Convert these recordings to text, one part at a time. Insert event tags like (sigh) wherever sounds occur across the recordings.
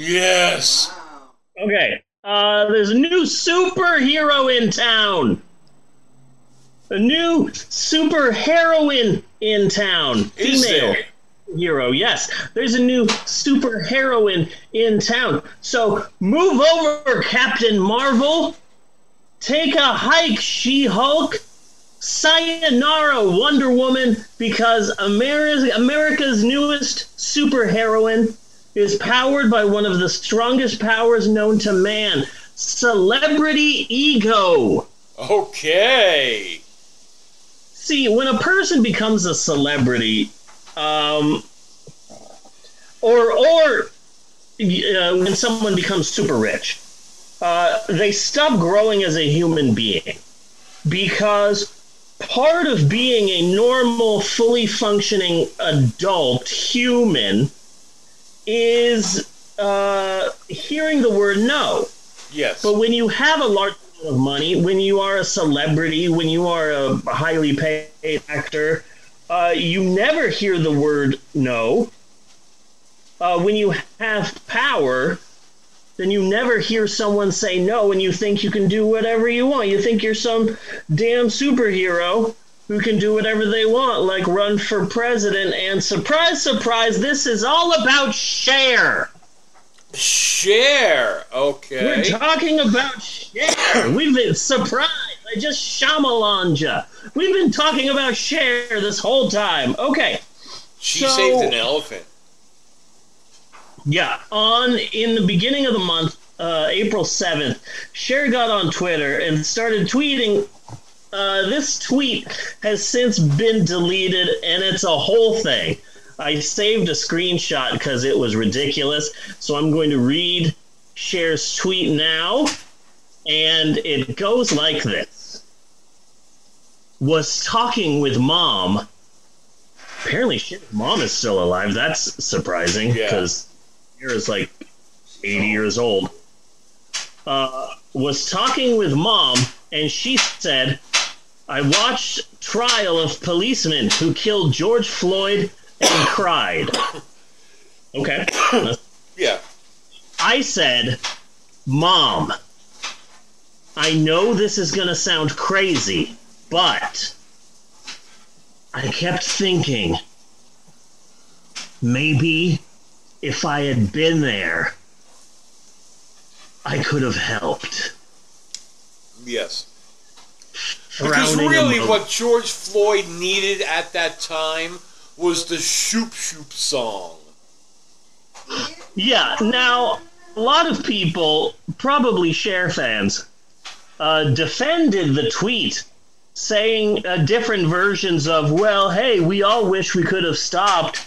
Yes. Okay. Uh, there's a new superhero in town. A new super heroine in town. Is Female there? hero. Yes, there's a new super heroine in town. So move over, Captain Marvel. Take a hike, She Hulk. Sayonara, Wonder Woman, because America's, America's newest superheroine is powered by one of the strongest powers known to man celebrity ego. Okay. See, when a person becomes a celebrity, um, or or uh, when someone becomes super rich, uh, they stop growing as a human being because part of being a normal, fully functioning adult human is uh, hearing the word no. Yes. But when you have a large amount of money, when you are a celebrity, when you are a highly paid actor, uh, you never hear the word no. Uh, when you have power, then you never hear someone say no and you think you can do whatever you want. You think you're some damn superhero who can do whatever they want, like run for president. And surprise, surprise, this is all about Cher. Cher. Okay. We're talking about Cher. (coughs) We've been surprised. I just Shyamalanja. We've been talking about Cher this whole time. Okay. she so- saved an elephant. Yeah, on in the beginning of the month, uh, April seventh, Cher got on Twitter and started tweeting. Uh, this tweet has since been deleted, and it's a whole thing. I saved a screenshot because it was ridiculous, so I'm going to read Cher's tweet now, and it goes like this: Was talking with mom. Apparently, Cher's mom is still alive. That's surprising Yeah. because Cher is like 80 years old, uh, was talking with mom, and she said, I watched trial of policemen who killed George Floyd and cried. Okay. Yeah. I said, Mom, I know this is going to sound crazy, but I kept thinking maybe if I had been there, I could have helped. Yes. Because really, emo- what George Floyd needed at that time was the Shoop Shoop song. Yeah, now, a lot of people, probably Cher fans, uh, defended the tweet, saying uh, different versions of, well, hey, we all wish we could have stopped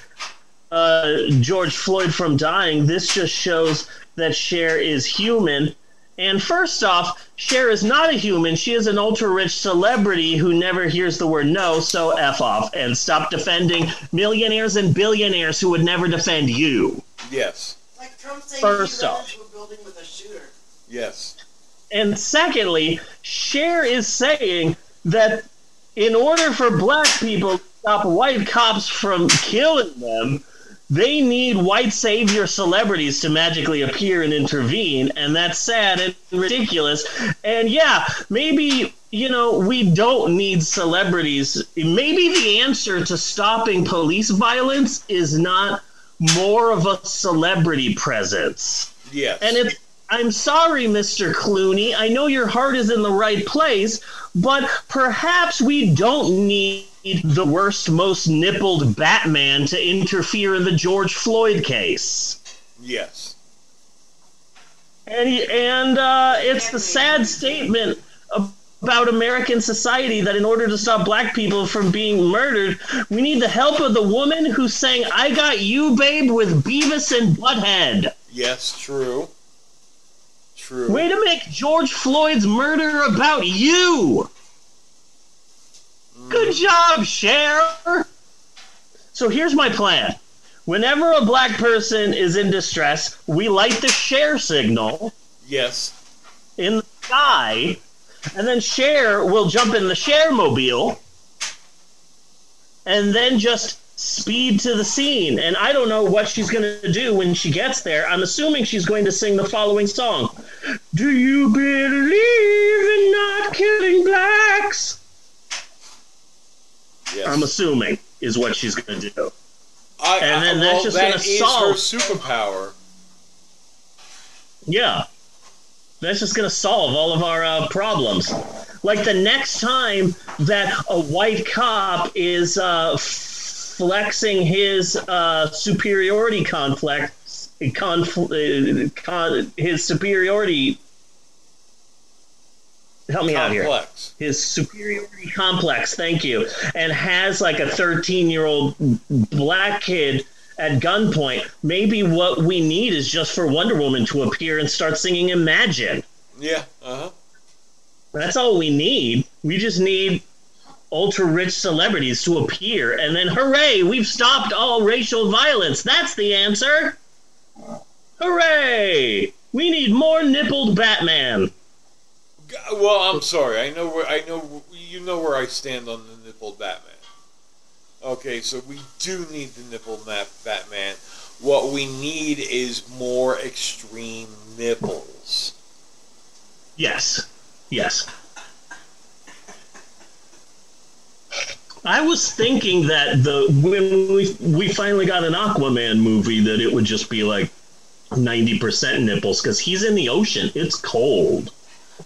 uh, George Floyd from dying. This just shows that Cher is human. And first off, Cher is not a human. She is an ultra rich celebrity who never hears the word no, so F off and stop defending millionaires and billionaires who would never defend you. Yes. Like Trump saying First he off. into a building with a shooter. Yes. And secondly, Cher is saying that in order for black people to stop white cops from killing them, they need white savior celebrities to magically appear and intervene, and that's sad and ridiculous. And yeah, maybe, you know, we don't need celebrities. Maybe the answer to stopping police violence is not more of a celebrity presence. Yes. And it's I'm sorry, Mr. Clooney. I know your heart is in the right place, but perhaps we don't need the worst, most nippled Batman to interfere in the George Floyd case. yes. And he, and uh, it's the sad statement about American society that in order to stop black people from being murdered, we need the help of the woman who sang "I Got You, Babe" with Beavis and Butthead. Yes. True. True. Way to make George Floyd's murder about you. Good job, Cher. So here's my plan. Whenever a black person is in distress, we light the Cher signal Yes. in the sky, and then Cher will jump in the Cher mobile and then just speed to the scene. And I don't know what she's going to do when she gets there. I'm assuming she's going to sing the following song Do you believe in not killing blacks? Yes. I'm assuming is what she's going to do. I, and then I, that's well, just that gonna solve- her superpower. Yeah. That's just going to solve all of our uh, problems. Like the next time that a white cop is uh, flexing his uh, superiority conflict, confl- uh, con- his superiority. Help me out here. His superiority complex, thank you, and has like a 13 year old black kid at gunpoint. Maybe what we need is just for Wonder Woman to appear and start singing Imagine. Yeah. Uh huh. That's all we need. We just need ultra rich celebrities to appear, and then hooray, we've stopped all racial violence. That's the answer. Hooray! We need more nippled Batman. Well, I'm sorry. I know where I know. You know where I stand on the nipple Batman. Okay, so we do need the nipple map Batman. What we need is more extreme nipples. Yes. Yes. I was thinking that the when we we finally got an Aquaman movie that it would just be like 90% nipples cuz he's in the ocean. It's cold.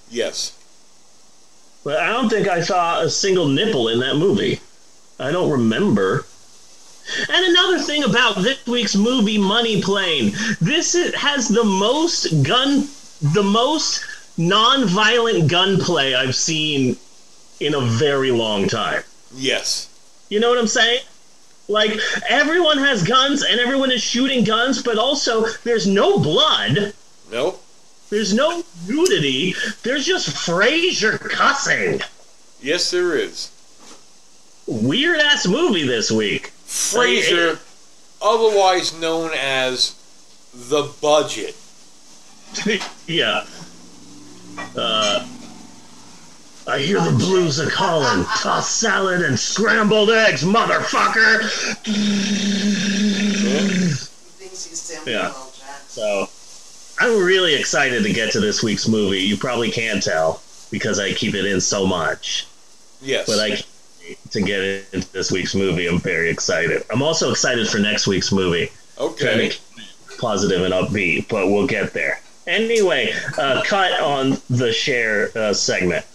Yes. But I don't think I saw a single nipple in that movie. I don't remember. And another thing about this week's movie, Money Plane, this is, has the most gun, the most non-violent gunplay I've seen in a very long time. Yes. You know what I'm saying? Like everyone has guns and everyone is shooting guns, but also there's no blood. Nope. There's no nudity. There's just Frasier cussing. Yes, there is. Weird ass movie this week. Frasier, otherwise known as the budget. (laughs) yeah. Uh, I hear the blues are calling. Toss salad and scrambled eggs, motherfucker. He thinks he's Samuel Yeah. L. Jackson. So, I'm really excited to get to this week's movie. You probably can't tell because I keep it in so much. Yes. But I can't to get into this week's movie. I'm very excited. I'm also excited for next week's movie. okay. keep it positive and upbeat, but we'll get there. Anyway, uh, cut on the Cher uh, segment.